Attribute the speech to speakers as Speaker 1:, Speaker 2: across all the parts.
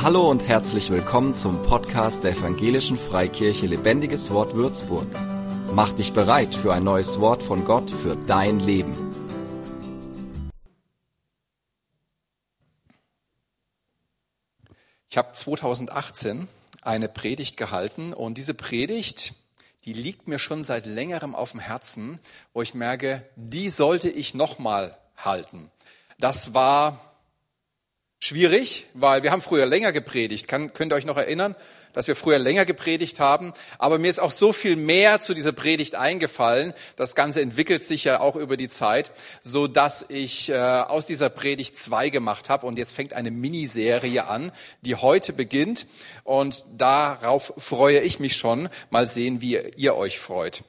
Speaker 1: Hallo und herzlich willkommen zum Podcast der Evangelischen Freikirche Lebendiges Wort Würzburg. Mach dich bereit für ein neues Wort von Gott für dein Leben.
Speaker 2: Ich habe 2018 eine Predigt gehalten und diese Predigt, die liegt mir schon seit längerem auf dem Herzen, wo ich merke, die sollte ich nochmal halten. Das war schwierig, weil wir haben früher länger gepredigt. Kann, könnt ihr euch noch erinnern, dass wir früher länger gepredigt haben? Aber mir ist auch so viel mehr zu dieser Predigt eingefallen. Das Ganze entwickelt sich ja auch über die Zeit, so dass ich äh, aus dieser Predigt zwei gemacht habe. Und jetzt fängt eine Miniserie an, die heute beginnt. Und darauf freue ich mich schon. Mal sehen, wie ihr euch freut.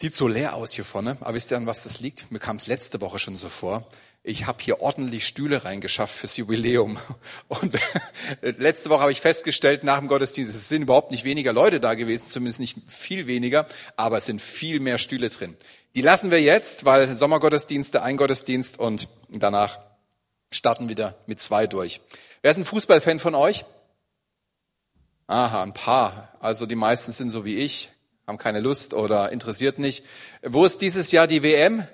Speaker 2: Sieht so leer aus hier vorne, aber wisst ihr, an was das liegt? Mir kam es letzte Woche schon so vor ich habe hier ordentlich Stühle reingeschafft fürs Jubiläum. Und letzte Woche habe ich festgestellt, nach dem Gottesdienst, es sind überhaupt nicht weniger Leute da gewesen, zumindest nicht viel weniger, aber es sind viel mehr Stühle drin. Die lassen wir jetzt, weil Sommergottesdienste, ein Gottesdienst und danach starten wieder mit zwei durch. Wer ist ein Fußballfan von euch? Aha, ein paar. Also die meisten sind so wie ich, haben keine Lust oder interessiert nicht. Wo ist dieses Jahr die WM?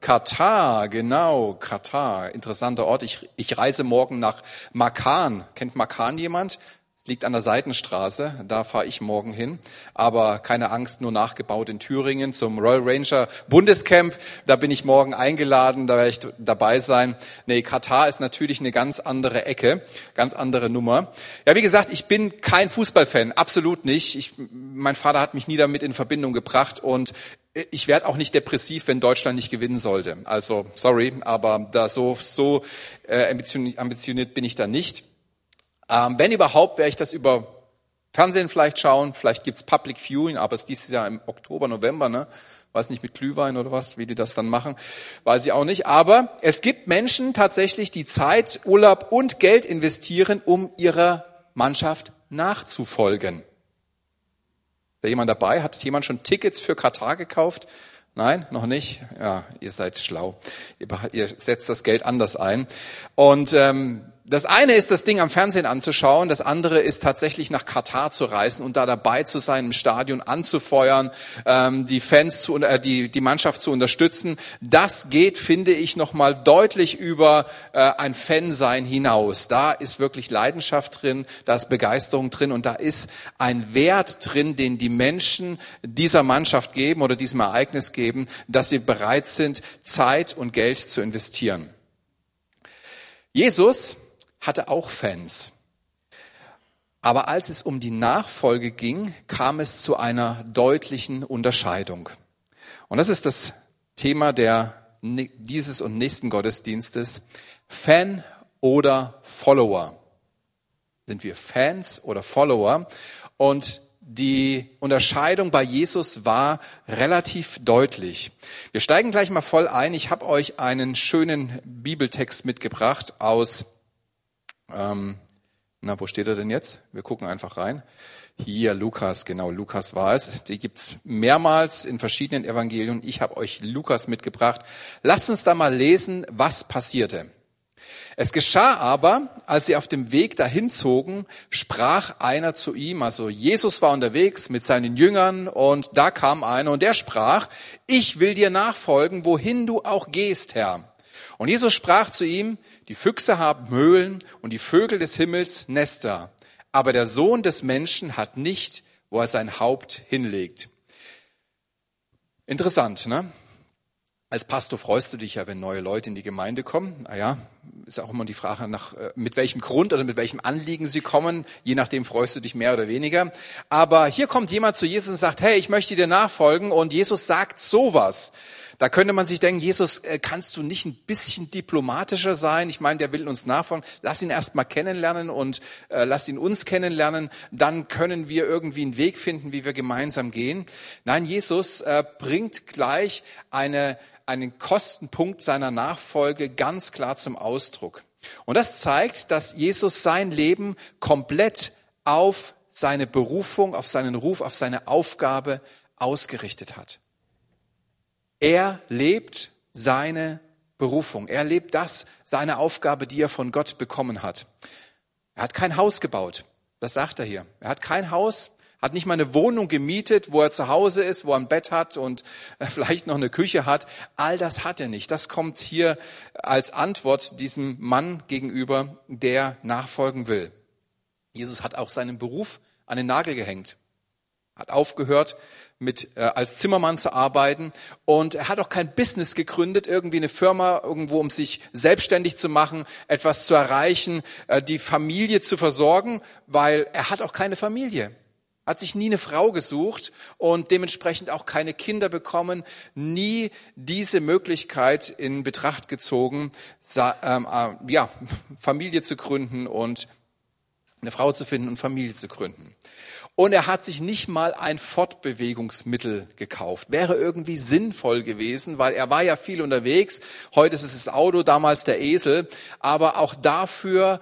Speaker 2: Katar, genau, Katar, interessanter Ort. Ich, ich reise morgen nach Makan. Kennt Makan jemand? Liegt an der Seitenstraße, da fahre ich morgen hin. Aber keine Angst, nur nachgebaut in Thüringen zum Royal Ranger Bundescamp. Da bin ich morgen eingeladen, da werde ich dabei sein. Nee, Katar ist natürlich eine ganz andere Ecke, ganz andere Nummer. Ja, wie gesagt, ich bin kein Fußballfan, absolut nicht. Ich, mein Vater hat mich nie damit in Verbindung gebracht und ich werde auch nicht depressiv, wenn Deutschland nicht gewinnen sollte. Also sorry, aber da so so äh, ambitioniert bin ich da nicht. Ähm, wenn überhaupt, werde ich das über Fernsehen vielleicht schauen. Vielleicht gibt's Public Viewing, aber es ist dieses Jahr im Oktober, November, ne? Weiß nicht mit Glühwein oder was, wie die das dann machen, weiß ich auch nicht. Aber es gibt Menschen tatsächlich, die Zeit, Urlaub und Geld investieren, um ihrer Mannschaft nachzufolgen. Ist da jemand dabei? Hat jemand schon Tickets für Katar gekauft? Nein, noch nicht. Ja, ihr seid schlau. Ihr, ihr setzt das Geld anders ein. Und ähm, das eine ist, das Ding am Fernsehen anzuschauen, das andere ist tatsächlich nach Katar zu reisen und da dabei zu sein, im Stadion anzufeuern, ähm, die Fans zu, äh, die, die Mannschaft zu unterstützen. Das geht, finde ich, nochmal deutlich über äh, ein Fansein hinaus. Da ist wirklich Leidenschaft drin, da ist Begeisterung drin und da ist ein Wert drin, den die Menschen dieser Mannschaft geben oder diesem Ereignis geben, dass sie bereit sind, Zeit und Geld zu investieren. Jesus hatte auch Fans. Aber als es um die Nachfolge ging, kam es zu einer deutlichen Unterscheidung. Und das ist das Thema der, dieses und nächsten Gottesdienstes. Fan oder Follower. Sind wir Fans oder Follower? Und die Unterscheidung bei Jesus war relativ deutlich. Wir steigen gleich mal voll ein. Ich habe euch einen schönen Bibeltext mitgebracht aus ähm, na, wo steht er denn jetzt? Wir gucken einfach rein. Hier, Lukas, genau, Lukas war es. Die gibt's mehrmals in verschiedenen Evangelien. Ich habe euch Lukas mitgebracht. Lasst uns da mal lesen, was passierte. Es geschah aber, als sie auf dem Weg dahin zogen, sprach einer zu ihm, also Jesus war unterwegs mit seinen Jüngern und da kam einer und der sprach, ich will dir nachfolgen, wohin du auch gehst, Herr. Und Jesus sprach zu ihm, die Füchse haben Höhlen und die Vögel des Himmels Nester, aber der Sohn des Menschen hat nicht, wo er sein Haupt hinlegt. Interessant, ne? Als Pastor freust du dich ja, wenn neue Leute in die Gemeinde kommen. Naja, ist auch immer die Frage nach, äh, mit welchem Grund oder mit welchem Anliegen sie kommen. Je nachdem freust du dich mehr oder weniger. Aber hier kommt jemand zu Jesus und sagt, hey, ich möchte dir nachfolgen. Und Jesus sagt sowas. Da könnte man sich denken, Jesus, äh, kannst du nicht ein bisschen diplomatischer sein? Ich meine, der will uns nachfolgen. Lass ihn erst mal kennenlernen und äh, lass ihn uns kennenlernen. Dann können wir irgendwie einen Weg finden, wie wir gemeinsam gehen. Nein, Jesus bringt gleich eine, einen Kostenpunkt seiner Nachfolge ganz klar zum Ausdruck. Und das zeigt, dass Jesus sein Leben komplett auf seine Berufung, auf seinen Ruf, auf seine Aufgabe ausgerichtet hat. Er lebt seine Berufung. Er lebt das, seine Aufgabe, die er von Gott bekommen hat. Er hat kein Haus gebaut. Das sagt er hier. Er hat kein Haus, hat nicht mal eine Wohnung gemietet, wo er zu Hause ist, wo er ein Bett hat und äh, vielleicht noch eine Küche hat. All das hat er nicht. Das kommt hier als Antwort diesem Mann gegenüber, der nachfolgen will. Jesus hat auch seinen Beruf an den Nagel gehängt hat aufgehört, mit äh, als Zimmermann zu arbeiten und er hat auch kein Business gegründet, irgendwie eine Firma irgendwo, um sich selbstständig zu machen, etwas zu erreichen, äh, die Familie zu versorgen, weil er hat auch keine Familie. Hat sich nie eine Frau gesucht und dementsprechend auch keine Kinder bekommen, nie diese Möglichkeit in Betracht gezogen, ähm, äh, ja, Familie zu gründen und eine Frau zu finden und Familie zu gründen. Und er hat sich nicht mal ein Fortbewegungsmittel gekauft. Wäre irgendwie sinnvoll gewesen, weil er war ja viel unterwegs. Heute ist es das Auto, damals der Esel. Aber auch dafür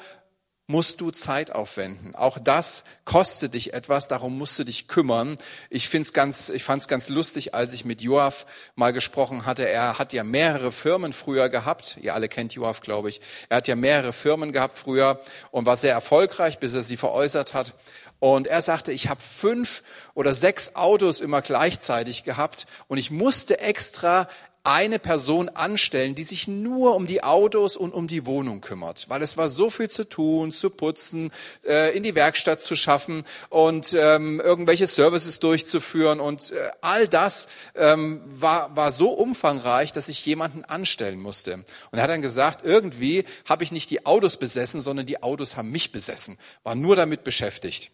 Speaker 2: musst du Zeit aufwenden. Auch das kostet dich etwas, darum musst du dich kümmern. Ich find's ganz, ich fand's ganz lustig, als ich mit Joaf mal gesprochen hatte. Er hat ja mehrere Firmen früher gehabt. Ihr alle kennt Joaf, glaube ich. Er hat ja mehrere Firmen gehabt früher und war sehr erfolgreich, bis er sie veräußert hat. Und er sagte, ich habe fünf oder sechs Autos immer gleichzeitig gehabt und ich musste extra eine Person anstellen, die sich nur um die Autos und um die Wohnung kümmert, weil es war so viel zu tun, zu putzen, äh, in die Werkstatt zu schaffen und ähm, irgendwelche Services durchzuführen und äh, all das ähm, war, war so umfangreich, dass ich jemanden anstellen musste. Und er hat dann gesagt, irgendwie habe ich nicht die Autos besessen, sondern die Autos haben mich besessen, war nur damit beschäftigt.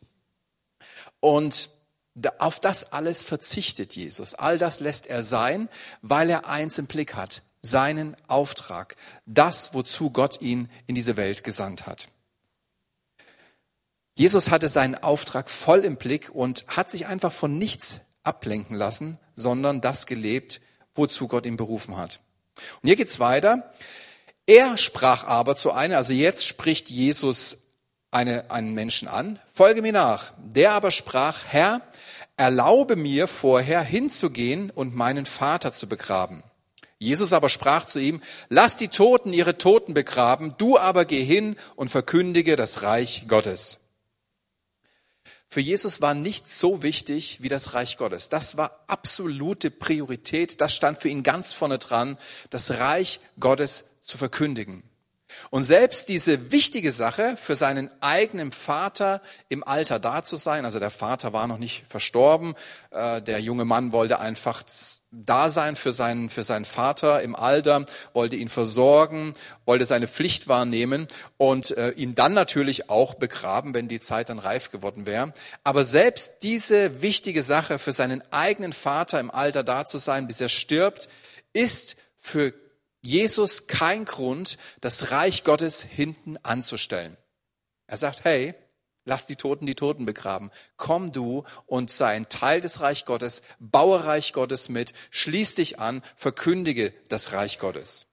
Speaker 2: Und auf das alles verzichtet Jesus. All das lässt er sein, weil er eins im Blick hat, seinen Auftrag, das, wozu Gott ihn in diese Welt gesandt hat. Jesus hatte seinen Auftrag voll im Blick und hat sich einfach von nichts ablenken lassen, sondern das gelebt, wozu Gott ihn berufen hat. Und hier geht's weiter. Er sprach aber zu einer, also jetzt spricht Jesus eine, einen Menschen an, folge mir nach. Der aber sprach, Herr, erlaube mir vorher hinzugehen und meinen Vater zu begraben. Jesus aber sprach zu ihm, lass die Toten ihre Toten begraben, du aber geh hin und verkündige das Reich Gottes. Für Jesus war nichts so wichtig wie das Reich Gottes. Das war absolute Priorität. Das stand für ihn ganz vorne dran, das Reich Gottes zu verkündigen. Und selbst diese wichtige Sache, für seinen eigenen Vater im Alter da zu sein, also der Vater war noch nicht verstorben, äh, der junge Mann wollte einfach da sein für seinen, für seinen Vater im Alter, wollte ihn versorgen, wollte seine Pflicht wahrnehmen und äh, ihn dann natürlich auch begraben, wenn die Zeit dann reif geworden wäre. Aber selbst diese wichtige Sache, für seinen eigenen Vater im Alter da zu sein, bis er stirbt, ist für Jesus kein Grund, das Reich Gottes hinten anzustellen. Er sagt, hey, lass die Toten die Toten begraben. Komm du und sei ein Teil des Reich Gottes, baue Reich Gottes mit, schließ dich an, verkündige das Reich Gottes.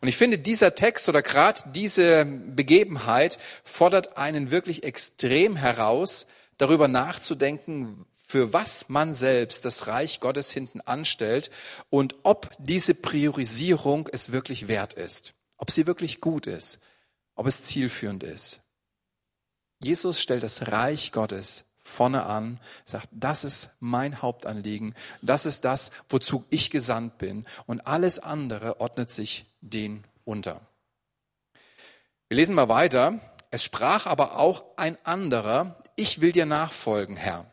Speaker 2: Und ich finde, dieser Text oder gerade diese Begebenheit fordert einen wirklich extrem heraus, darüber nachzudenken, für was man selbst das Reich Gottes hinten anstellt und ob diese Priorisierung es wirklich wert ist, ob sie wirklich gut ist, ob es zielführend ist. Jesus stellt das Reich Gottes vorne an, sagt, das ist mein Hauptanliegen, das ist das, wozu ich gesandt bin und alles andere ordnet sich den unter. Wir lesen mal weiter. Es sprach aber auch ein anderer, ich will dir nachfolgen, Herr.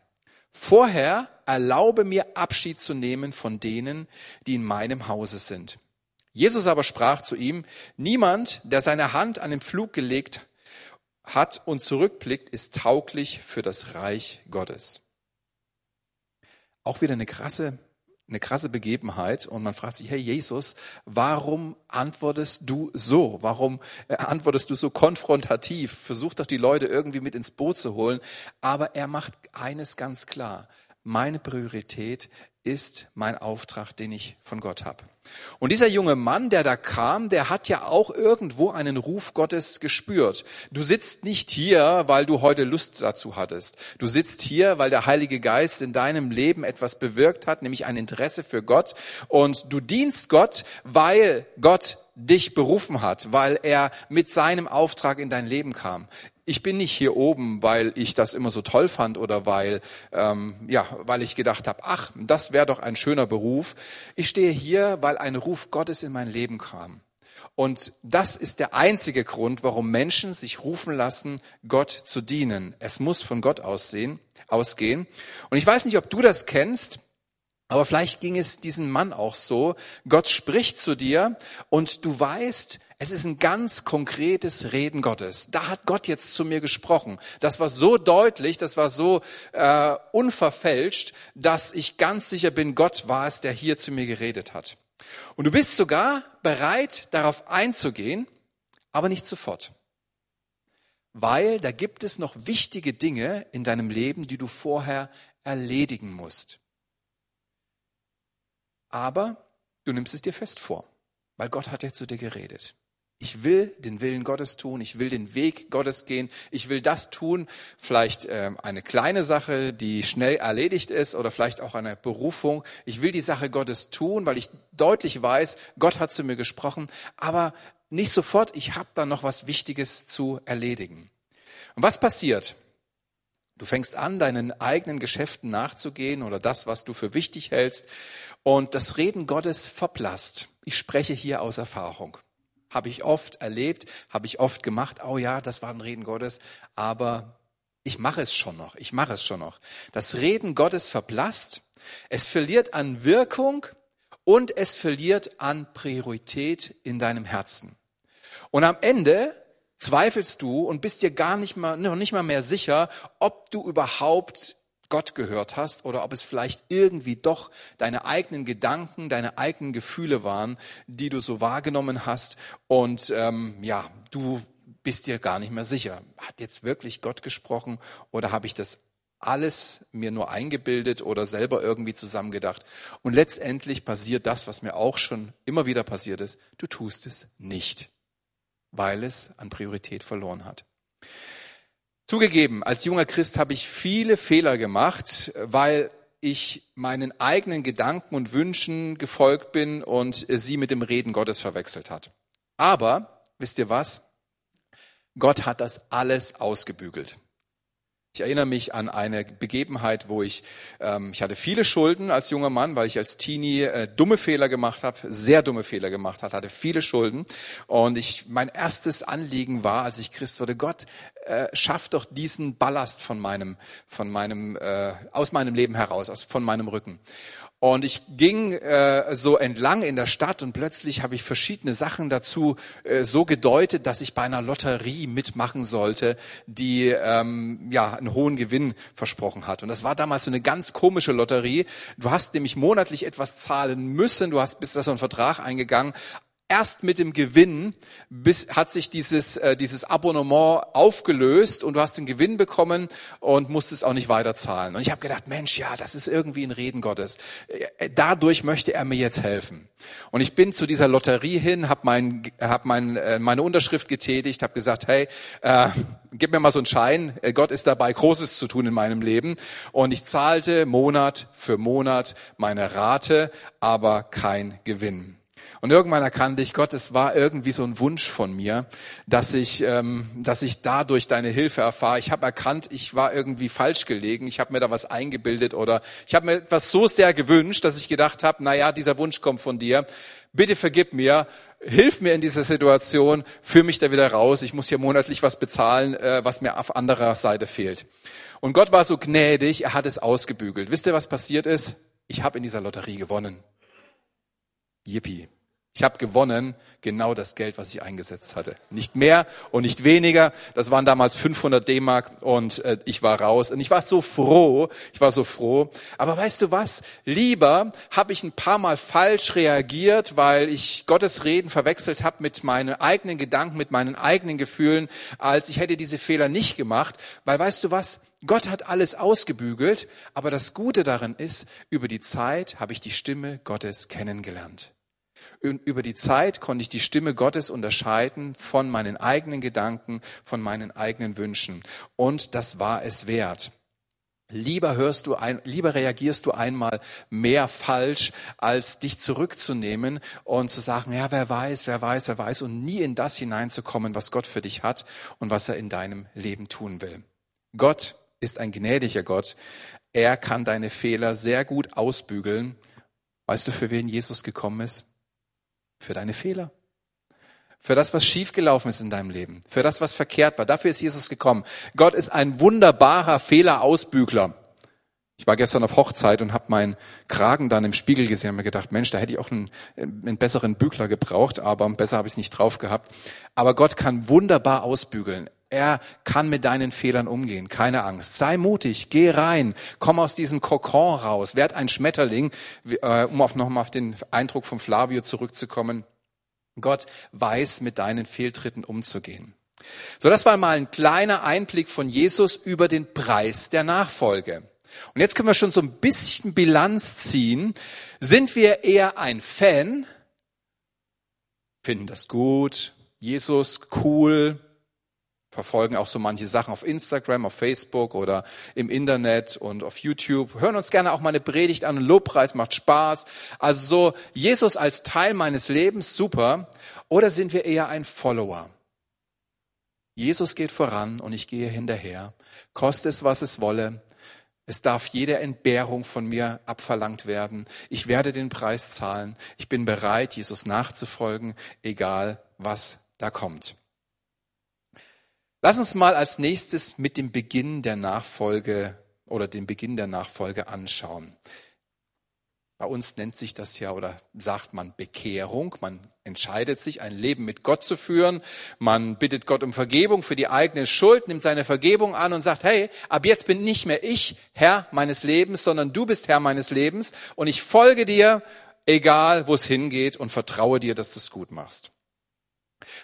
Speaker 2: Vorher erlaube mir Abschied zu nehmen von denen, die in meinem Hause sind. Jesus aber sprach zu ihm, niemand, der seine Hand an den Flug gelegt hat und zurückblickt, ist tauglich für das Reich Gottes. Auch wieder eine krasse, eine krasse Begebenheit und man fragt sich, hey Jesus, warum antwortest du so? Warum äh, antwortest du so konfrontativ? Versuch doch die Leute irgendwie mit ins Boot zu holen. Aber er macht eines ganz klar. Meine Priorität ist mein Auftrag, den ich von Gott habe. Und dieser junge Mann, der da kam, der hat ja auch irgendwo einen Ruf Gottes gespürt. Du sitzt nicht hier, weil du heute Lust dazu hattest. Du sitzt hier, weil der Heilige Geist in deinem Leben etwas bewirkt hat, nämlich ein Interesse für Gott. Und du dienst Gott, weil Gott dich berufen hat, weil er mit seinem Auftrag in dein Leben kam ich bin nicht hier oben, weil ich das immer so toll fand oder weil, ähm, ja, weil ich gedacht habe, ach, das wäre doch ein schöner Beruf. Ich stehe hier, weil ein Ruf Gottes in mein Leben kam. Und das ist der einzige Grund, warum Menschen sich rufen lassen, Gott zu dienen. Es muss von Gott aussehen, ausgehen. Und ich weiß nicht, ob du das kennst. Aber vielleicht ging es diesem Mann auch so. Gott spricht zu dir und du weißt, es ist ein ganz konkretes Reden Gottes. Da hat Gott jetzt zu mir gesprochen. Das war so deutlich, das war so äh, unverfälscht, dass ich ganz sicher bin, Gott war es, der hier zu mir geredet hat. Und du bist sogar bereit, darauf einzugehen, aber nicht sofort. Weil da gibt es noch wichtige Dinge in deinem Leben, die du vorher erledigen musst. Aber du nimmst es dir fest vor, weil Gott hat ja zu dir geredet. Ich will den Willen Gottes tun, ich will den Weg Gottes gehen, ich will das tun, vielleicht äh, eine kleine Sache, die schnell erledigt ist oder vielleicht auch eine Berufung. Ich will die Sache Gottes tun, weil ich deutlich weiß, Gott hat zu mir gesprochen, aber nicht sofort, ich habe da noch was Wichtiges zu erledigen. Und was passiert? Du fängst an, deinen eigenen Geschäften nachzugehen oder das, was du für wichtig hältst, und das Reden Gottes verblasst. Ich spreche hier aus Erfahrung. Habe ich oft erlebt, habe ich oft gemacht. Oh ja, das war ein Reden Gottes, aber ich mache es schon noch. Ich mache es schon noch. Das Reden Gottes verblasst. Es verliert an Wirkung und es verliert an Priorität in deinem Herzen. Und am Ende zweifelst du und bist dir gar nicht mal, noch nicht mal mehr sicher, ob du überhaupt Gott gehört hast oder ob es vielleicht irgendwie doch deine eigenen Gedanken, deine eigenen Gefühle waren, die du so wahrgenommen hast und ähm, ja, du bist dir gar nicht mehr sicher. Hat jetzt wirklich Gott gesprochen oder habe ich das alles mir nur eingebildet oder selber irgendwie zusammengedacht? Und letztendlich passiert das, was mir auch schon immer wieder passiert ist. Du tust es nicht, weil es an Priorität verloren hat. Zugegeben, als junger Christ habe ich viele Fehler gemacht, weil ich meinen eigenen Gedanken und Wünschen gefolgt bin und sie mit dem Reden Gottes verwechselt hat. Aber, wisst ihr was? Gott hat das alles ausgebügelt. Ich erinnere mich an eine Begebenheit, wo ich, ähm, ich hatte viele Schulden als junger Mann, weil ich als Teenie äh, dumme Fehler gemacht habe, sehr dumme Fehler gemacht habe, hatte viele Schulden. Und ich, mein erstes Anliegen war, als ich Christ wurde, Gott, äh, schaff doch diesen Ballast von meinem, von meinem, äh, aus meinem Leben heraus, aus, von meinem Rücken. Und ich ging äh, so entlang in der Stadt und plötzlich habe ich verschiedene Sachen dazu äh, so gedeutet, dass ich bei einer Lotterie mitmachen sollte, die ähm, ja einen hohen Gewinn versprochen hat. Und das war damals so eine ganz komische Lotterie. Du hast nämlich monatlich etwas zahlen müssen, du hast bis da so einen Vertrag eingegangen, Erst mit dem Gewinn bis, hat sich dieses, äh, dieses Abonnement aufgelöst und du hast den Gewinn bekommen und musstest auch nicht weiterzahlen. Und ich habe gedacht, Mensch, ja, das ist irgendwie ein Reden Gottes. Äh, dadurch möchte er mir jetzt helfen. Und ich bin zu dieser Lotterie hin, habe mein, hab mein, äh, meine Unterschrift getätigt, habe gesagt, hey, äh, gib mir mal so einen Schein, äh, Gott ist dabei, Großes zu tun in meinem Leben. Und ich zahlte Monat für Monat meine Rate, aber kein Gewinn. Und irgendwann erkannte ich, Gott, es war irgendwie so ein Wunsch von mir, dass ich, ähm, dass ich dadurch deine Hilfe erfahre. Ich habe erkannt, ich war irgendwie falsch gelegen. Ich habe mir da was eingebildet oder ich habe mir etwas so sehr gewünscht, dass ich gedacht habe, na ja, dieser Wunsch kommt von dir. Bitte vergib mir, hilf mir in dieser Situation, führ mich da wieder raus. Ich muss hier monatlich was bezahlen, äh, was mir auf anderer Seite fehlt. Und Gott war so gnädig, er hat es ausgebügelt. Wisst ihr, was passiert ist? Ich habe in dieser Lotterie gewonnen. Yippie. Ich habe gewonnen genau das Geld, was ich eingesetzt hatte. Nicht mehr und nicht weniger. Das waren damals 500 D-Mark und äh, ich war raus. Und ich war so froh, ich war so froh. Aber weißt du was? Lieber habe ich ein paar Mal falsch reagiert, weil ich Gottes Reden verwechselt habe mit meinen eigenen Gedanken, mit meinen eigenen Gefühlen, als ich hätte diese Fehler nicht gemacht. Weil weißt du was? Gott hat alles ausgebügelt, aber das Gute darin ist, über die Zeit habe ich die Stimme Gottes kennengelernt. Über die Zeit konnte ich die Stimme Gottes unterscheiden von meinen eigenen Gedanken, von meinen eigenen Wünschen. Und das war es wert. Lieber hörst du ein, lieber reagierst du einmal mehr falsch, als dich zurückzunehmen und zu sagen, ja, wer weiß, wer weiß, wer weiß, und nie in das hineinzukommen, was Gott für dich hat und was er in deinem Leben tun will. Gott ist ein gnädiger Gott. Er kann deine Fehler sehr gut ausbügeln. Weißt du, für wen Jesus gekommen ist? Für deine Fehler. Für das, was schiefgelaufen ist in deinem Leben. Für das, was verkehrt war. Dafür ist Jesus gekommen. Gott ist ein wunderbarer Fehlerausbügler. Ich war gestern auf Hochzeit und habe meinen Kragen dann im Spiegel gesehen und mir gedacht, Mensch, da hätte ich auch einen, einen besseren Bügler gebraucht, aber besser habe ich es nicht drauf gehabt. Aber Gott kann wunderbar ausbügeln. Er kann mit deinen Fehlern umgehen, keine Angst. Sei mutig, geh rein, komm aus diesem Kokon raus, werd ein Schmetterling, äh, um auf nochmal auf den Eindruck von Flavio zurückzukommen. Gott weiß, mit deinen Fehltritten umzugehen. So, das war mal ein kleiner Einblick von Jesus über den Preis der Nachfolge. Und jetzt können wir schon so ein bisschen Bilanz ziehen. Sind wir eher ein Fan? Finden das gut? Jesus cool? Verfolgen auch so manche Sachen auf Instagram, auf Facebook oder im Internet und auf YouTube. Hören uns gerne auch mal eine Predigt an. Lobpreis macht Spaß. Also so Jesus als Teil meines Lebens, super. Oder sind wir eher ein Follower? Jesus geht voran und ich gehe hinterher. Koste es, was es wolle. Es darf jede Entbehrung von mir abverlangt werden. Ich werde den Preis zahlen. Ich bin bereit, Jesus nachzufolgen, egal was da kommt. Lass uns mal als nächstes mit dem Beginn der Nachfolge oder den Beginn der Nachfolge anschauen. Bei uns nennt sich das ja oder sagt man Bekehrung. Man entscheidet sich, ein Leben mit Gott zu führen. Man bittet Gott um Vergebung für die eigene Schuld, nimmt seine Vergebung an und sagt, hey, ab jetzt bin nicht mehr ich Herr meines Lebens, sondern du bist Herr meines Lebens und ich folge dir, egal wo es hingeht und vertraue dir, dass du es gut machst.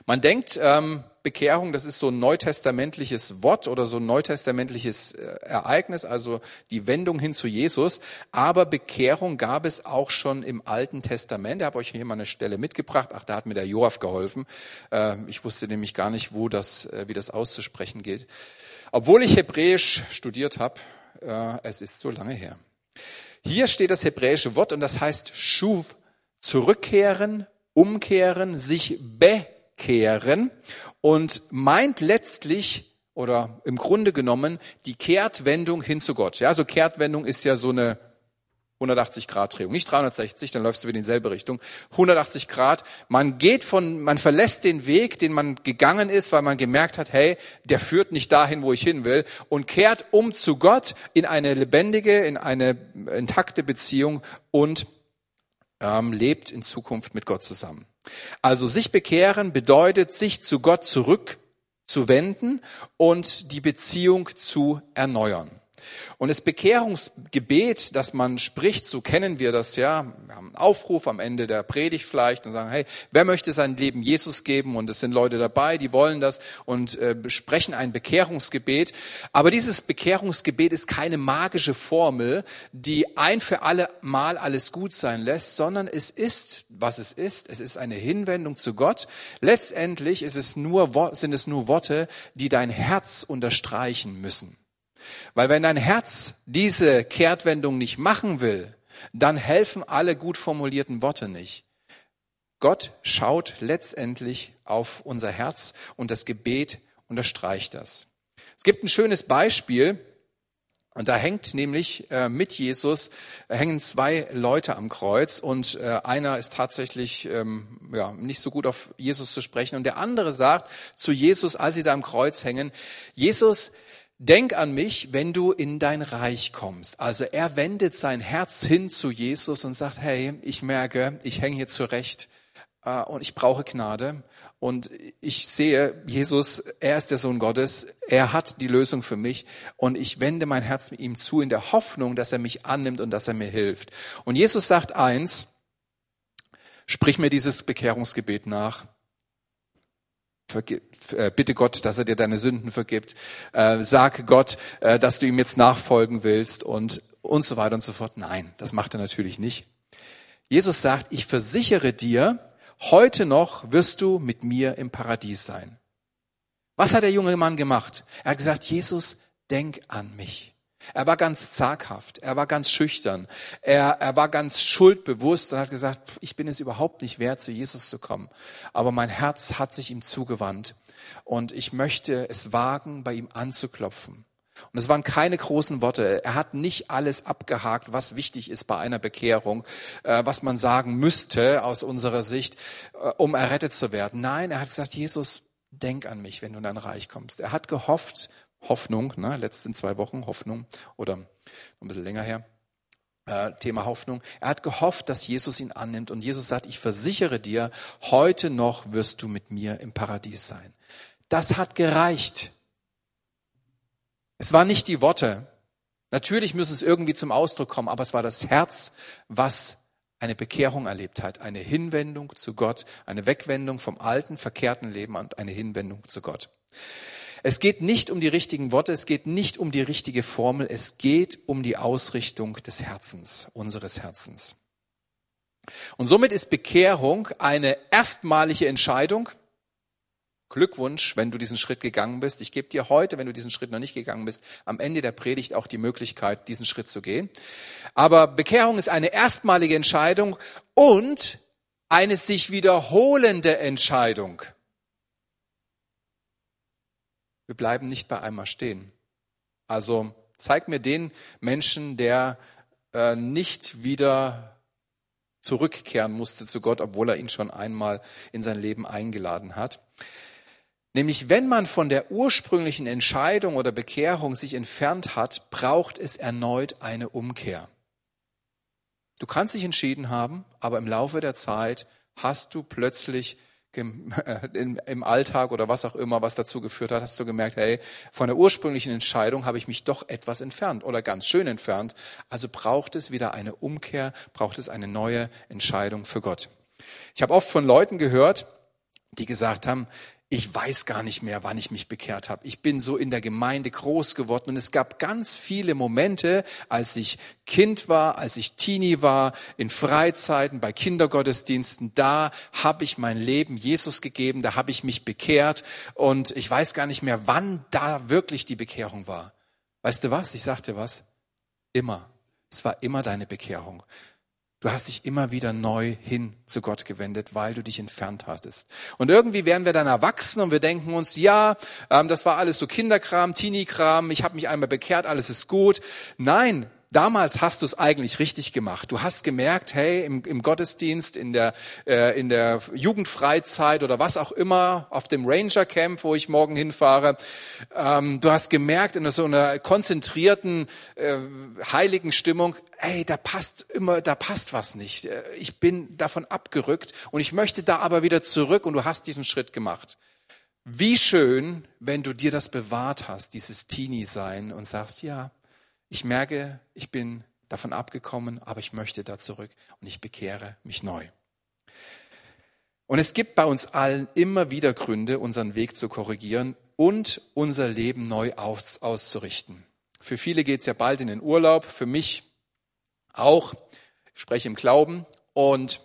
Speaker 2: Man denkt, ähm, Bekehrung, das ist so ein neutestamentliches Wort oder so ein neutestamentliches äh, Ereignis, also die Wendung hin zu Jesus. Aber Bekehrung gab es auch schon im Alten Testament. Ich habe euch hier mal eine Stelle mitgebracht. Ach, da hat mir der Joaf geholfen. Äh, ich wusste nämlich gar nicht, wo das, äh, wie das auszusprechen geht. Obwohl ich Hebräisch studiert habe, es ist so lange her. Hier steht das hebräische Wort und das heißt Shuv, zurückkehren, umkehren, sich be kehren und meint letztlich oder im Grunde genommen die Kehrtwendung hin zu Gott. Ja, so Kehrtwendung ist ja so eine 180 Grad Drehung, nicht 360, dann läufst du wieder in dieselbe Richtung. 180 Grad. Man geht von, man verlässt den Weg, den man gegangen ist, weil man gemerkt hat, hey, der führt nicht dahin, wo ich hin will, und kehrt um zu Gott in eine lebendige, in eine intakte Beziehung und ähm, lebt in Zukunft mit Gott zusammen. Also sich bekehren bedeutet, sich zu Gott zurückzuwenden und die Beziehung zu erneuern. Und das Bekehrungsgebet, das man spricht, so kennen wir das ja. Wir haben einen Aufruf am Ende der Predigt vielleicht und sagen, hey, wer möchte sein Leben Jesus geben? Und es sind Leute dabei, die wollen das und äh, sprechen ein Bekehrungsgebet. Aber dieses Bekehrungsgebet ist keine magische Formel, die ein für alle Mal alles gut sein lässt, sondern es ist, was es ist. Es ist eine Hinwendung zu Gott. Letztendlich ist es nur, sind es nur Worte, die dein Herz unterstreichen müssen. Weil wenn dein Herz diese Kehrtwendung nicht machen will, dann helfen alle gut formulierten Worte nicht. Gott schaut letztendlich auf unser Herz und das Gebet unterstreicht das. Es gibt ein schönes Beispiel, und da hängt nämlich äh, mit Jesus äh, hängen zwei Leute am Kreuz und äh, einer ist tatsächlich ähm, ja, nicht so gut auf Jesus zu sprechen und der andere sagt zu Jesus, als sie da am Kreuz hängen, Jesus, Denk an mich, wenn du in dein Reich kommst. Also er wendet sein Herz hin zu Jesus und sagt, hey, ich merke, ich hänge hier zurecht äh, und ich brauche Gnade. Und ich sehe, Jesus, er ist der Sohn Gottes, er hat die Lösung für mich und ich wende mein Herz mit ihm zu in der Hoffnung, dass er mich annimmt und dass er mir hilft. Und Jesus sagt eins, sprich mir dieses Bekehrungsgebet nach. Äh, bitte Gott, dass er dir deine Sünden vergibt. Äh, sag Gott, äh, dass du ihm jetzt nachfolgen willst und, und so weiter und so fort. Nein, das macht er natürlich nicht. Jesus sagt, ich versichere dir, heute noch wirst du mit mir im Paradies sein. Was hat der junge Mann gemacht? Er hat gesagt, Jesus, denk an mich. Er war ganz zaghaft, er war ganz schüchtern, er, er war ganz schuldbewusst und hat gesagt, ich bin es überhaupt nicht wert, zu Jesus zu kommen. Aber mein Herz hat sich ihm zugewandt und ich möchte es wagen, bei ihm anzuklopfen. Und es waren keine großen Worte. Er hat nicht alles abgehakt, was wichtig ist bei einer Bekehrung, äh, was man sagen müsste aus unserer Sicht, äh, um errettet zu werden. Nein, er hat gesagt, Jesus, denk an mich, wenn du in dein Reich kommst. Er hat gehofft, Hoffnung, ne, letzten zwei Wochen Hoffnung oder ein bisschen länger her, äh, Thema Hoffnung. Er hat gehofft, dass Jesus ihn annimmt und Jesus sagt, ich versichere dir, heute noch wirst du mit mir im Paradies sein. Das hat gereicht. Es waren nicht die Worte. Natürlich müssen es irgendwie zum Ausdruck kommen, aber es war das Herz, was eine Bekehrung erlebt hat, eine Hinwendung zu Gott, eine Wegwendung vom alten, verkehrten Leben und eine Hinwendung zu Gott. Es geht nicht um die richtigen Worte, es geht nicht um die richtige Formel, es geht um die Ausrichtung des Herzens, unseres Herzens. Und somit ist Bekehrung eine erstmalige Entscheidung, Glückwunsch, wenn du diesen Schritt gegangen bist. Ich gebe dir heute, wenn du diesen Schritt noch nicht gegangen bist, am Ende der Predigt auch die Möglichkeit, diesen Schritt zu gehen. Aber Bekehrung ist eine erstmalige Entscheidung und eine sich wiederholende Entscheidung. Wir bleiben nicht bei einmal stehen. Also zeig mir den Menschen, der äh, nicht wieder zurückkehren musste zu Gott, obwohl er ihn schon einmal in sein Leben eingeladen hat. Nämlich wenn man von der ursprünglichen Entscheidung oder Bekehrung sich entfernt hat, braucht es erneut eine Umkehr. Du kannst dich entschieden haben, aber im Laufe der Zeit hast du plötzlich im Alltag oder was auch immer, was dazu geführt hat, hast du gemerkt, hey, von der ursprünglichen Entscheidung habe ich mich doch etwas entfernt oder ganz schön entfernt. Also braucht es wieder eine Umkehr, braucht es eine neue Entscheidung für Gott. Ich habe oft von Leuten gehört, die gesagt haben, ich weiß gar nicht mehr, wann ich mich bekehrt habe. Ich bin so in der Gemeinde groß geworden und es gab ganz viele Momente, als ich Kind war, als ich Teenie war, in Freizeiten, bei Kindergottesdiensten, da habe ich mein Leben Jesus gegeben, da habe ich mich bekehrt und ich weiß gar nicht mehr, wann da wirklich die Bekehrung war. Weißt du was? Ich sagte was? Immer. Es war immer deine Bekehrung. Du hast dich immer wieder neu hin zu Gott gewendet, weil du dich entfernt hattest. Und irgendwie werden wir dann erwachsen und wir denken uns, ja, ähm, das war alles so Kinderkram, Teenie-Kram, ich habe mich einmal bekehrt, alles ist gut. Nein, damals hast du es eigentlich richtig gemacht. Du hast gemerkt, hey, im, im Gottesdienst, in der, äh, in der Jugendfreizeit oder was auch immer, auf dem Ranger Camp, wo ich morgen hinfahre, ähm, du hast gemerkt in so einer konzentrierten, äh, heiligen Stimmung, hey, da passt immer, da passt was nicht. Äh, ich bin davon abgerückt und ich möchte da aber wieder zurück und du hast diesen Schritt gemacht. Wie schön, wenn du dir das bewahrt hast, dieses Teenie-Sein und sagst, ja, ich merke, ich bin davon abgekommen, aber ich möchte da zurück und ich bekehre mich neu. Und es gibt bei uns allen immer wieder Gründe, unseren Weg zu korrigieren und unser Leben neu aus, auszurichten. Für viele geht es ja bald in den Urlaub, für mich auch. Ich spreche im Glauben. Und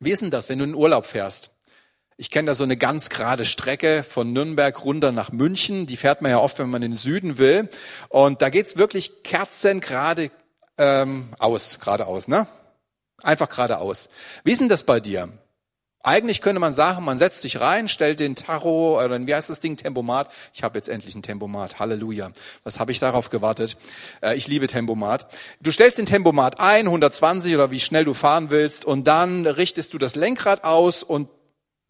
Speaker 2: wie ist denn das, wenn du in den Urlaub fährst? Ich kenne da so eine ganz gerade Strecke von Nürnberg runter nach München. Die fährt man ja oft, wenn man in den Süden will. Und da geht's wirklich kerzengerade ähm, aus, geradeaus, ne? Einfach geradeaus. Wie ist denn das bei dir? Eigentlich könnte man sagen, man setzt sich rein, stellt den Tarot oder wie heißt das Ding, Tempomat. Ich habe jetzt endlich ein Tempomat. Halleluja. Was habe ich darauf gewartet? Äh, ich liebe Tempomat. Du stellst den Tempomat ein, 120 oder wie schnell du fahren willst, und dann richtest du das Lenkrad aus und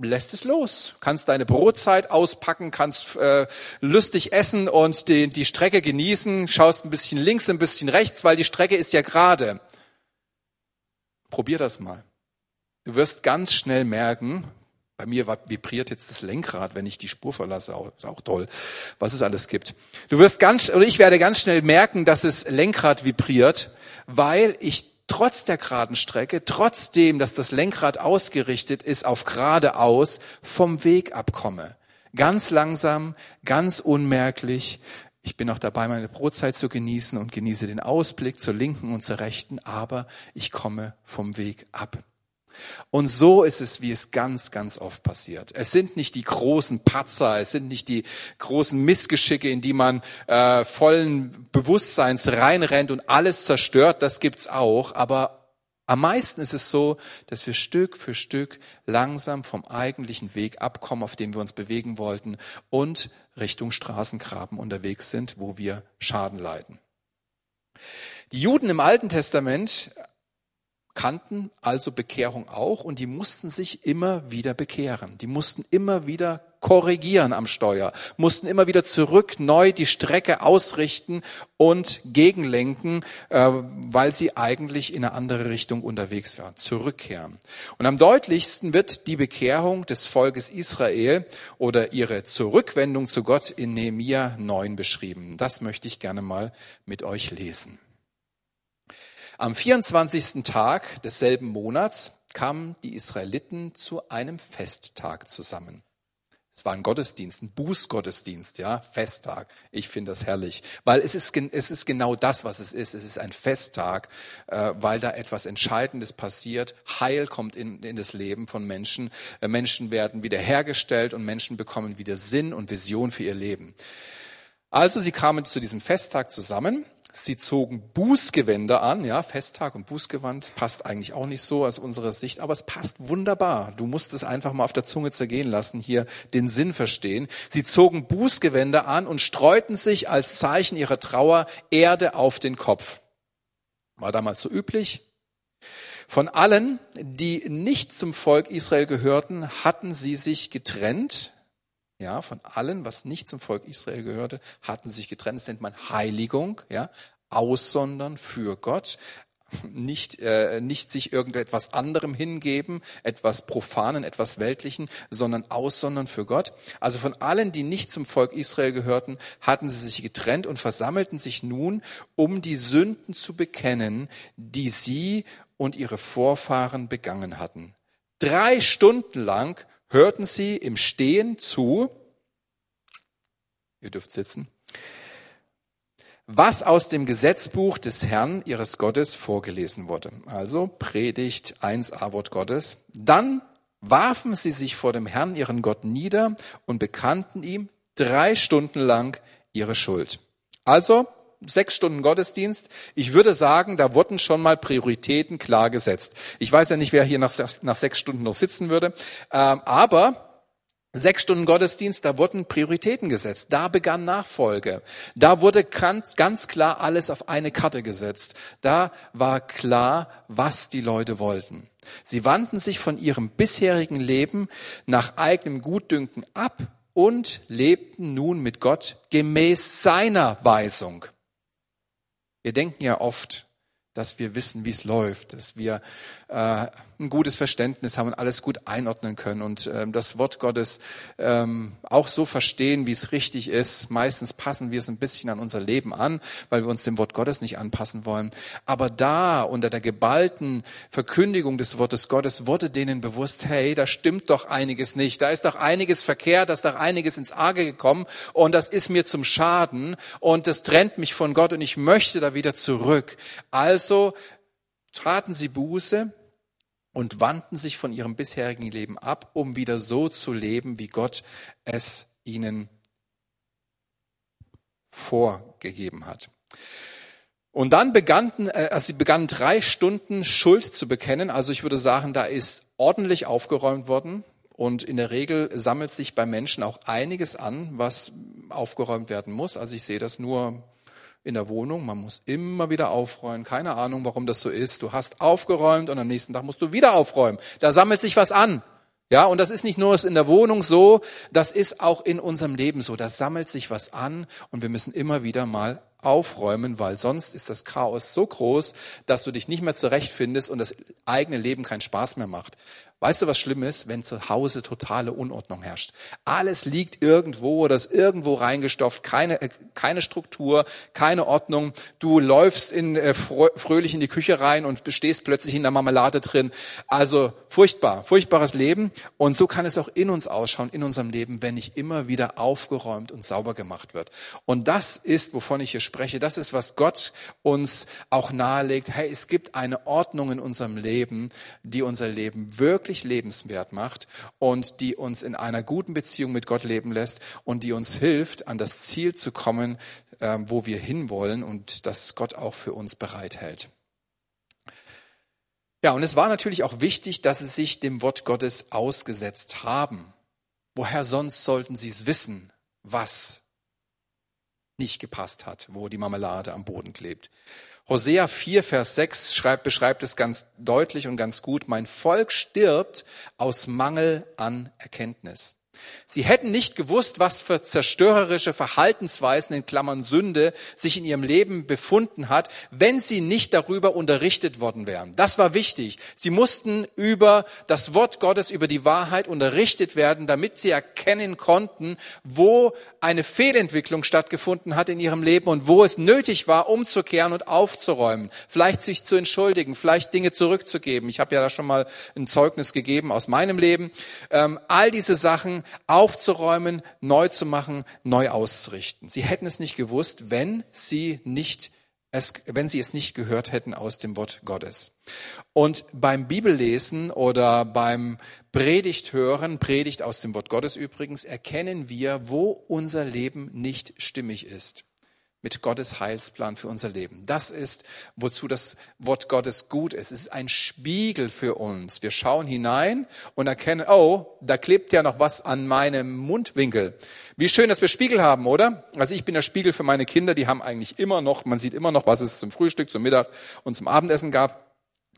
Speaker 2: lässt es los. Kannst deine Brotzeit auspacken, kannst äh, lustig essen und die, die Strecke genießen, schaust ein bisschen links, ein bisschen rechts, weil die Strecke ist ja gerade. Probier das mal. Du wirst ganz schnell merken, bei mir vibriert jetzt das Lenkrad, wenn ich die Spur verlasse, ist auch toll, was es alles gibt. Du wirst ganz, oder ich werde ganz schnell merken, dass es Lenkrad vibriert, weil ich trotz der geraden Strecke, trotzdem, dass das Lenkrad ausgerichtet ist auf geradeaus, vom Weg abkomme. Ganz langsam, ganz unmerklich, ich bin noch dabei, meine Brotzeit zu genießen und genieße den Ausblick zur linken und zur rechten, aber ich komme vom Weg ab. Und so ist es, wie es ganz, ganz oft passiert. Es sind nicht die großen Patzer, es sind nicht die großen Missgeschicke, in die man äh, vollen Bewusstseins reinrennt und alles zerstört. Das gibt's auch. Aber am meisten ist es so, dass wir Stück für Stück langsam vom eigentlichen Weg abkommen, auf dem wir uns bewegen wollten und Richtung Straßengraben unterwegs sind, wo wir Schaden leiden. Die Juden im Alten Testament kannten also Bekehrung auch und die mussten sich immer wieder bekehren. Die mussten immer wieder korrigieren am Steuer, mussten immer wieder zurück neu die Strecke ausrichten und gegenlenken, äh, weil sie eigentlich in eine andere Richtung unterwegs waren, zurückkehren. Und am deutlichsten wird die Bekehrung des Volkes Israel oder ihre Zurückwendung zu Gott in Nehemia 9 beschrieben. Das möchte ich gerne mal mit euch lesen. Am 24. Tag desselben Monats kamen die Israeliten zu einem Festtag zusammen. Es war ein Gottesdienst, ein Bußgottesdienst, ja, Festtag. Ich finde das herrlich, weil es ist, es ist genau das, was es ist. Es ist ein Festtag, äh, weil da etwas Entscheidendes passiert. Heil kommt in, in das Leben von Menschen. Äh, Menschen werden wiederhergestellt und Menschen bekommen wieder Sinn und Vision für ihr Leben. Also sie kamen zu diesem Festtag zusammen Sie zogen Bußgewänder an, ja, Festtag und Bußgewand passt eigentlich auch nicht so aus unserer Sicht, aber es passt wunderbar. Du musst es einfach mal auf der Zunge zergehen lassen, hier den Sinn verstehen. Sie zogen Bußgewänder an und streuten sich als Zeichen ihrer Trauer Erde auf den Kopf. War damals so üblich. Von allen, die nicht zum Volk Israel gehörten, hatten sie sich getrennt, ja, von allen, was nicht zum Volk Israel gehörte, hatten sich getrennt. Das nennt man Heiligung, ja, aussondern für Gott, nicht, äh, nicht sich irgendetwas anderem hingeben, etwas Profanen, etwas Weltlichen, sondern aussondern für Gott. Also von allen, die nicht zum Volk Israel gehörten, hatten sie sich getrennt und versammelten sich nun, um die Sünden zu bekennen, die sie und ihre Vorfahren begangen hatten. Drei Stunden lang hörten sie im Stehen zu, ihr dürft sitzen, was aus dem Gesetzbuch des Herrn ihres Gottes vorgelesen wurde. Also Predigt 1a Wort Gottes. Dann warfen sie sich vor dem Herrn ihren Gott nieder und bekannten ihm drei Stunden lang ihre Schuld. Also sechs Stunden Gottesdienst. Ich würde sagen, da wurden schon mal Prioritäten klar gesetzt. Ich weiß ja nicht, wer hier nach, nach sechs Stunden noch sitzen würde, ähm, aber Sechs Stunden Gottesdienst, da wurden Prioritäten gesetzt. Da begann Nachfolge. Da wurde ganz, ganz klar alles auf eine Karte gesetzt. Da war klar, was die Leute wollten. Sie wandten sich von ihrem bisherigen Leben nach eigenem Gutdünken ab und lebten nun mit Gott gemäß seiner Weisung. Wir denken ja oft, dass wir wissen, wie es läuft, dass wir äh, ein gutes Verständnis haben und alles gut einordnen können und ähm, das Wort Gottes ähm, auch so verstehen, wie es richtig ist. Meistens passen wir es ein bisschen an unser Leben an, weil wir uns dem Wort Gottes nicht anpassen wollen. Aber da unter der geballten Verkündigung des Wortes Gottes wurde denen bewusst, hey, da stimmt doch einiges nicht, da ist doch einiges verkehrt, da ist doch einiges ins Arge gekommen und das ist mir zum Schaden und das trennt mich von Gott und ich möchte da wieder zurück. Also traten sie Buße und wandten sich von ihrem bisherigen Leben ab, um wieder so zu leben, wie Gott es ihnen vorgegeben hat. Und dann begannen, äh, also sie begannen drei Stunden Schuld zu bekennen. Also ich würde sagen, da ist ordentlich aufgeräumt worden. Und in der Regel sammelt sich bei Menschen auch einiges an, was aufgeräumt werden muss. Also ich sehe das nur in der Wohnung. Man muss immer wieder aufräumen. Keine Ahnung, warum das so ist. Du hast aufgeräumt und am nächsten Tag musst du wieder aufräumen. Da sammelt sich was an. Ja, und das ist nicht nur in der Wohnung so, das ist auch in unserem Leben so. Da sammelt sich was an und wir müssen immer wieder mal aufräumen, weil sonst ist das Chaos so groß, dass du dich nicht mehr zurechtfindest und das eigene Leben keinen Spaß mehr macht. Weißt du, was schlimm ist, wenn zu Hause totale Unordnung herrscht? Alles liegt irgendwo oder ist irgendwo reingestopft, keine, äh, keine Struktur, keine Ordnung. Du läufst in, äh, fröhlich in die Küche rein und stehst plötzlich in der Marmelade drin. Also furchtbar, furchtbares Leben. Und so kann es auch in uns ausschauen, in unserem Leben, wenn nicht immer wieder aufgeräumt und sauber gemacht wird. Und das ist, wovon ich hier spreche, das ist, was Gott uns auch nahelegt. Hey, es gibt eine Ordnung in unserem Leben, die unser Leben wirklich lebenswert macht und die uns in einer guten Beziehung mit Gott leben lässt und die uns hilft, an das Ziel zu kommen, ähm, wo wir hinwollen und das Gott auch für uns bereithält. Ja, und es war natürlich auch wichtig, dass sie sich dem Wort Gottes ausgesetzt haben. Woher sonst sollten sie es wissen, was nicht gepasst hat, wo die Marmelade am Boden klebt? Hosea 4, Vers 6 schreibt, beschreibt es ganz deutlich und ganz gut. Mein Volk stirbt aus Mangel an Erkenntnis. Sie hätten nicht gewusst, was für zerstörerische Verhaltensweisen in Klammern Sünde sich in ihrem Leben befunden hat, wenn sie nicht darüber unterrichtet worden wären. Das war wichtig. Sie mussten über das Wort Gottes, über die Wahrheit unterrichtet werden, damit sie erkennen konnten, wo eine Fehlentwicklung stattgefunden hat in ihrem Leben und wo es nötig war, umzukehren und aufzuräumen, vielleicht sich zu entschuldigen, vielleicht Dinge zurückzugeben. Ich habe ja da schon mal ein Zeugnis gegeben aus meinem Leben. Ähm, all diese Sachen aufzuräumen, neu zu machen, neu auszurichten. Sie hätten es nicht gewusst, wenn sie nicht es, wenn sie es nicht gehört hätten aus dem Wort Gottes. Und beim Bibellesen oder beim Predigt hören, Predigt aus dem Wort Gottes übrigens, erkennen wir, wo unser Leben nicht stimmig ist mit Gottes Heilsplan für unser Leben. Das ist, wozu das Wort Gottes gut ist. Es ist ein Spiegel für uns. Wir schauen hinein und erkennen, oh, da klebt ja noch was an meinem Mundwinkel. Wie schön, dass wir Spiegel haben, oder? Also ich bin der Spiegel für meine Kinder. Die haben eigentlich immer noch, man sieht immer noch, was es zum Frühstück, zum Mittag und zum Abendessen gab.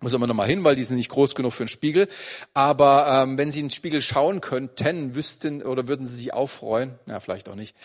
Speaker 2: Muss immer noch mal hin, weil die sind nicht groß genug für einen Spiegel. Aber ähm, wenn sie in den Spiegel schauen könnten, wüssten oder würden sie sich auffreuen, ja vielleicht auch nicht,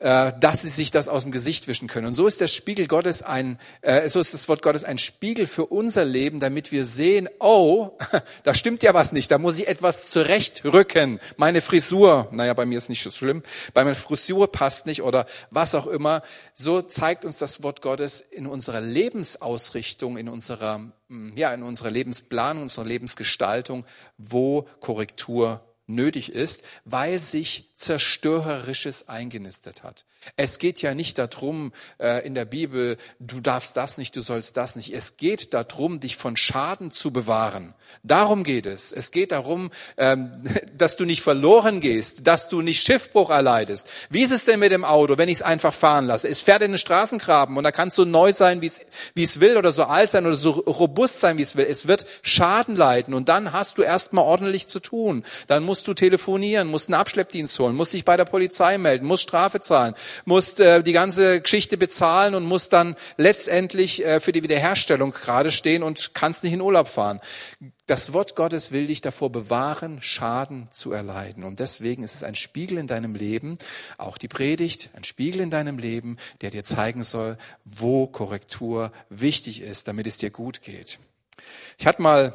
Speaker 2: dass sie sich das aus dem Gesicht wischen können. Und so ist der Spiegel Gottes ein, äh, so ist das Wort Gottes ein Spiegel für unser Leben, damit wir sehen, oh, da stimmt ja was nicht, da muss ich etwas zurechtrücken. Meine Frisur, naja, bei mir ist nicht so schlimm, bei meiner Frisur passt nicht oder was auch immer. So zeigt uns das Wort Gottes in unserer Lebensausrichtung, in unserer, mm, ja, in unserer Lebensplanung, unserer Lebensgestaltung, wo Korrektur nötig ist, weil sich Zerstörerisches eingenistet hat. Es geht ja nicht darum äh, in der Bibel, du darfst das nicht, du sollst das nicht. Es geht darum, dich von Schaden zu bewahren. Darum geht es. Es geht darum, ähm, dass du nicht verloren gehst, dass du nicht Schiffbruch erleidest. Wie ist es denn mit dem Auto, wenn ich es einfach fahren lasse? Es fährt in den Straßengraben und da kann es so neu sein, wie es, will oder so alt sein oder so robust sein, wie es will. Es wird Schaden leiden und dann hast du erstmal ordentlich zu tun. Dann musst du telefonieren, musst einen Abschleppdienst holen, musst dich bei der Polizei melden, musst Strafe zahlen, musst äh, die ganze Geschichte bezahlen und musst dann letztendlich äh, für die Wiederherstellung gerade stehen und kannst nicht in Urlaub fahren. Das Wort Gottes will dich davor bewahren, Schaden zu erleiden. Und deswegen ist es ein Spiegel in deinem Leben, auch die Predigt, ein Spiegel in deinem Leben, der dir zeigen soll, wo Korrektur wichtig ist, damit es dir gut geht. Ich hatte mal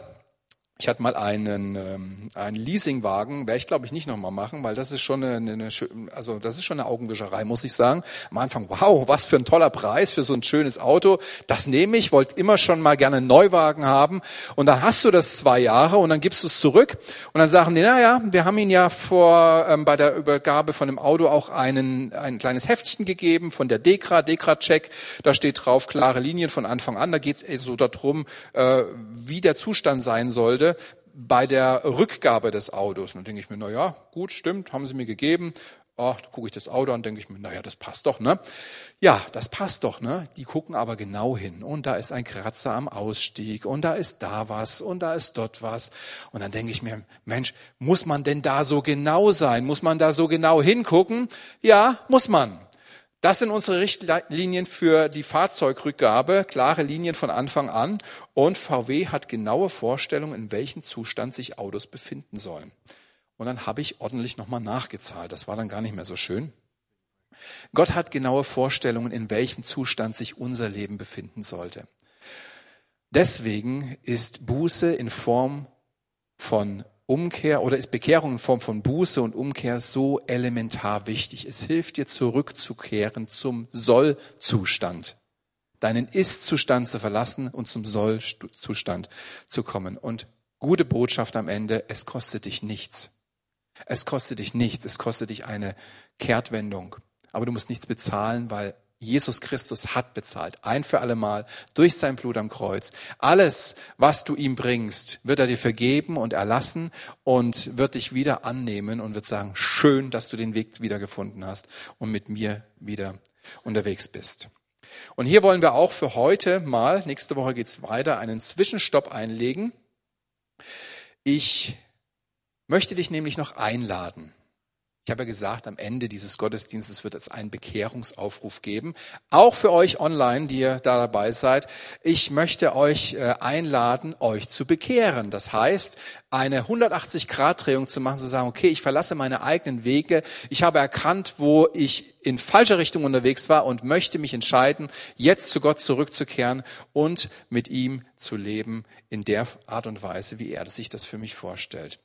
Speaker 2: ich hatte mal einen, ähm, einen Leasingwagen, werde ich glaube ich nicht nochmal machen, weil das ist schon eine, eine, also das ist schon eine Augenwischerei, muss ich sagen. Am Anfang, wow, was für ein toller Preis für so ein schönes Auto. Das nehme ich, wollte immer schon mal gerne einen Neuwagen haben. Und dann hast du das zwei Jahre und dann gibst du es zurück und dann sagen die, naja, wir haben Ihnen ja vor ähm, bei der Übergabe von dem Auto auch einen, ein kleines Heftchen gegeben von der Dekra, Dekra-Check. Da steht drauf klare Linien von Anfang an. Da geht es so darum, äh, wie der Zustand sein sollte bei der Rückgabe des Autos. Und dann denke ich mir, na ja, gut, stimmt, haben sie mir gegeben. Oh, gucke ich das Auto an, denke ich mir, naja, das passt doch, ne? Ja, das passt doch, ne? Die gucken aber genau hin. Und da ist ein Kratzer am Ausstieg und da ist da was und da ist dort was. Und dann denke ich mir, Mensch, muss man denn da so genau sein? Muss man da so genau hingucken? Ja, muss man. Das sind unsere Richtlinien für die Fahrzeugrückgabe, klare Linien von Anfang an. Und VW hat genaue Vorstellungen, in welchem Zustand sich Autos befinden sollen. Und dann habe ich ordentlich nochmal nachgezahlt. Das war dann gar nicht mehr so schön. Gott hat genaue Vorstellungen, in welchem Zustand sich unser Leben befinden sollte. Deswegen ist Buße in Form von Umkehr oder ist Bekehrung in Form von Buße und Umkehr so elementar wichtig. Es hilft dir zurückzukehren zum Sollzustand, deinen Ist-Zustand zu verlassen und zum Soll-Zustand zu kommen. Und gute Botschaft am Ende, es kostet dich nichts. Es kostet dich nichts, es kostet dich eine Kehrtwendung. Aber du musst nichts bezahlen, weil Jesus Christus hat bezahlt, ein für alle Mal, durch sein Blut am Kreuz. Alles, was du ihm bringst, wird er dir vergeben und erlassen und wird dich wieder annehmen und wird sagen, schön, dass du den Weg wieder gefunden hast und mit mir wieder unterwegs bist. Und hier wollen wir auch für heute mal, nächste Woche geht's weiter, einen Zwischenstopp einlegen. Ich möchte dich nämlich noch einladen ich habe ja gesagt, am Ende dieses Gottesdienstes wird es einen Bekehrungsaufruf geben. Auch für euch online, die ihr da dabei seid. Ich möchte euch äh, einladen, euch zu bekehren. Das heißt, eine 180-Grad-Drehung zu machen, zu sagen, okay, ich verlasse meine eigenen Wege. Ich habe erkannt, wo ich in falscher Richtung unterwegs war und möchte mich entscheiden, jetzt zu Gott zurückzukehren und mit ihm zu leben in der Art und Weise, wie er sich das für mich vorstellt.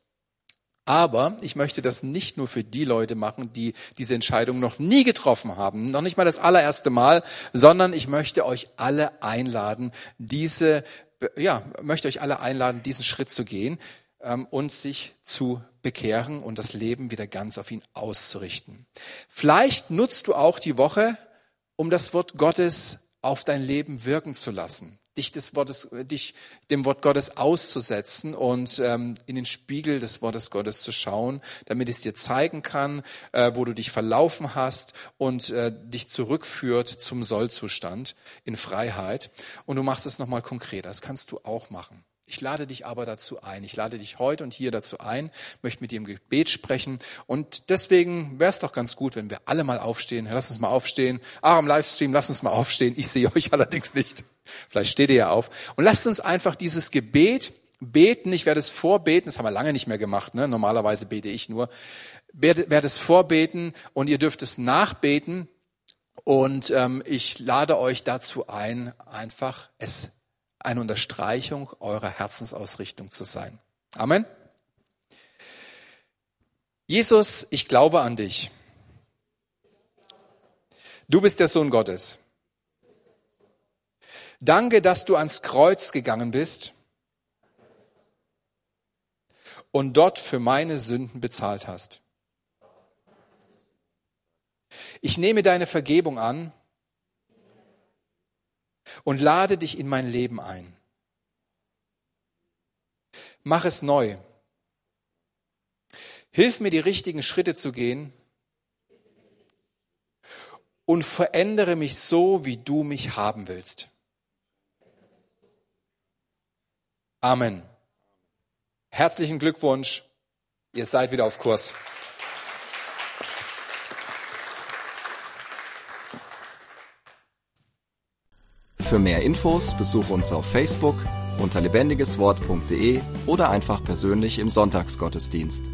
Speaker 2: Aber ich möchte das nicht nur für die Leute machen, die diese Entscheidung noch nie getroffen haben, noch nicht mal das allererste Mal, sondern ich möchte euch alle einladen, diese, ja, möchte euch alle einladen, diesen Schritt zu gehen ähm, und sich zu bekehren und das Leben wieder ganz auf ihn auszurichten. Vielleicht nutzt du auch die Woche, um das Wort Gottes auf dein Leben wirken zu lassen dich, des Wortes, dich dem Wort Gottes auszusetzen und ähm, in den Spiegel des Wortes Gottes zu schauen, damit es dir zeigen kann, äh, wo du dich verlaufen hast und äh, dich zurückführt zum Sollzustand in Freiheit. Und du machst es nochmal konkreter. Das kannst du auch machen. Ich lade dich aber dazu ein. Ich lade dich heute und hier dazu ein, möchte mit dir im Gebet sprechen. Und deswegen wäre es doch ganz gut, wenn wir alle mal aufstehen. Lass uns mal aufstehen. Ah, im Livestream, lass uns mal aufstehen. Ich sehe euch allerdings nicht. Vielleicht steht ihr ja auf. Und lasst uns einfach dieses Gebet beten. Ich werde es vorbeten. Das haben wir lange nicht mehr gemacht. Ne? Normalerweise bete ich nur. Werde, werde es vorbeten und ihr dürft es nachbeten. Und ähm, ich lade euch dazu ein, einfach es eine Unterstreichung eurer Herzensausrichtung zu sein. Amen. Jesus, ich glaube an dich. Du bist der Sohn Gottes. Danke, dass du ans Kreuz gegangen bist und dort für meine Sünden bezahlt hast. Ich nehme deine Vergebung an und lade dich in mein Leben ein. Mach es neu. Hilf mir, die richtigen Schritte zu gehen und verändere mich so, wie du mich haben willst. Amen. Herzlichen Glückwunsch. Ihr seid wieder auf Kurs.
Speaker 1: Für mehr Infos besuche uns auf Facebook unter lebendigeswort.de oder einfach persönlich im Sonntagsgottesdienst.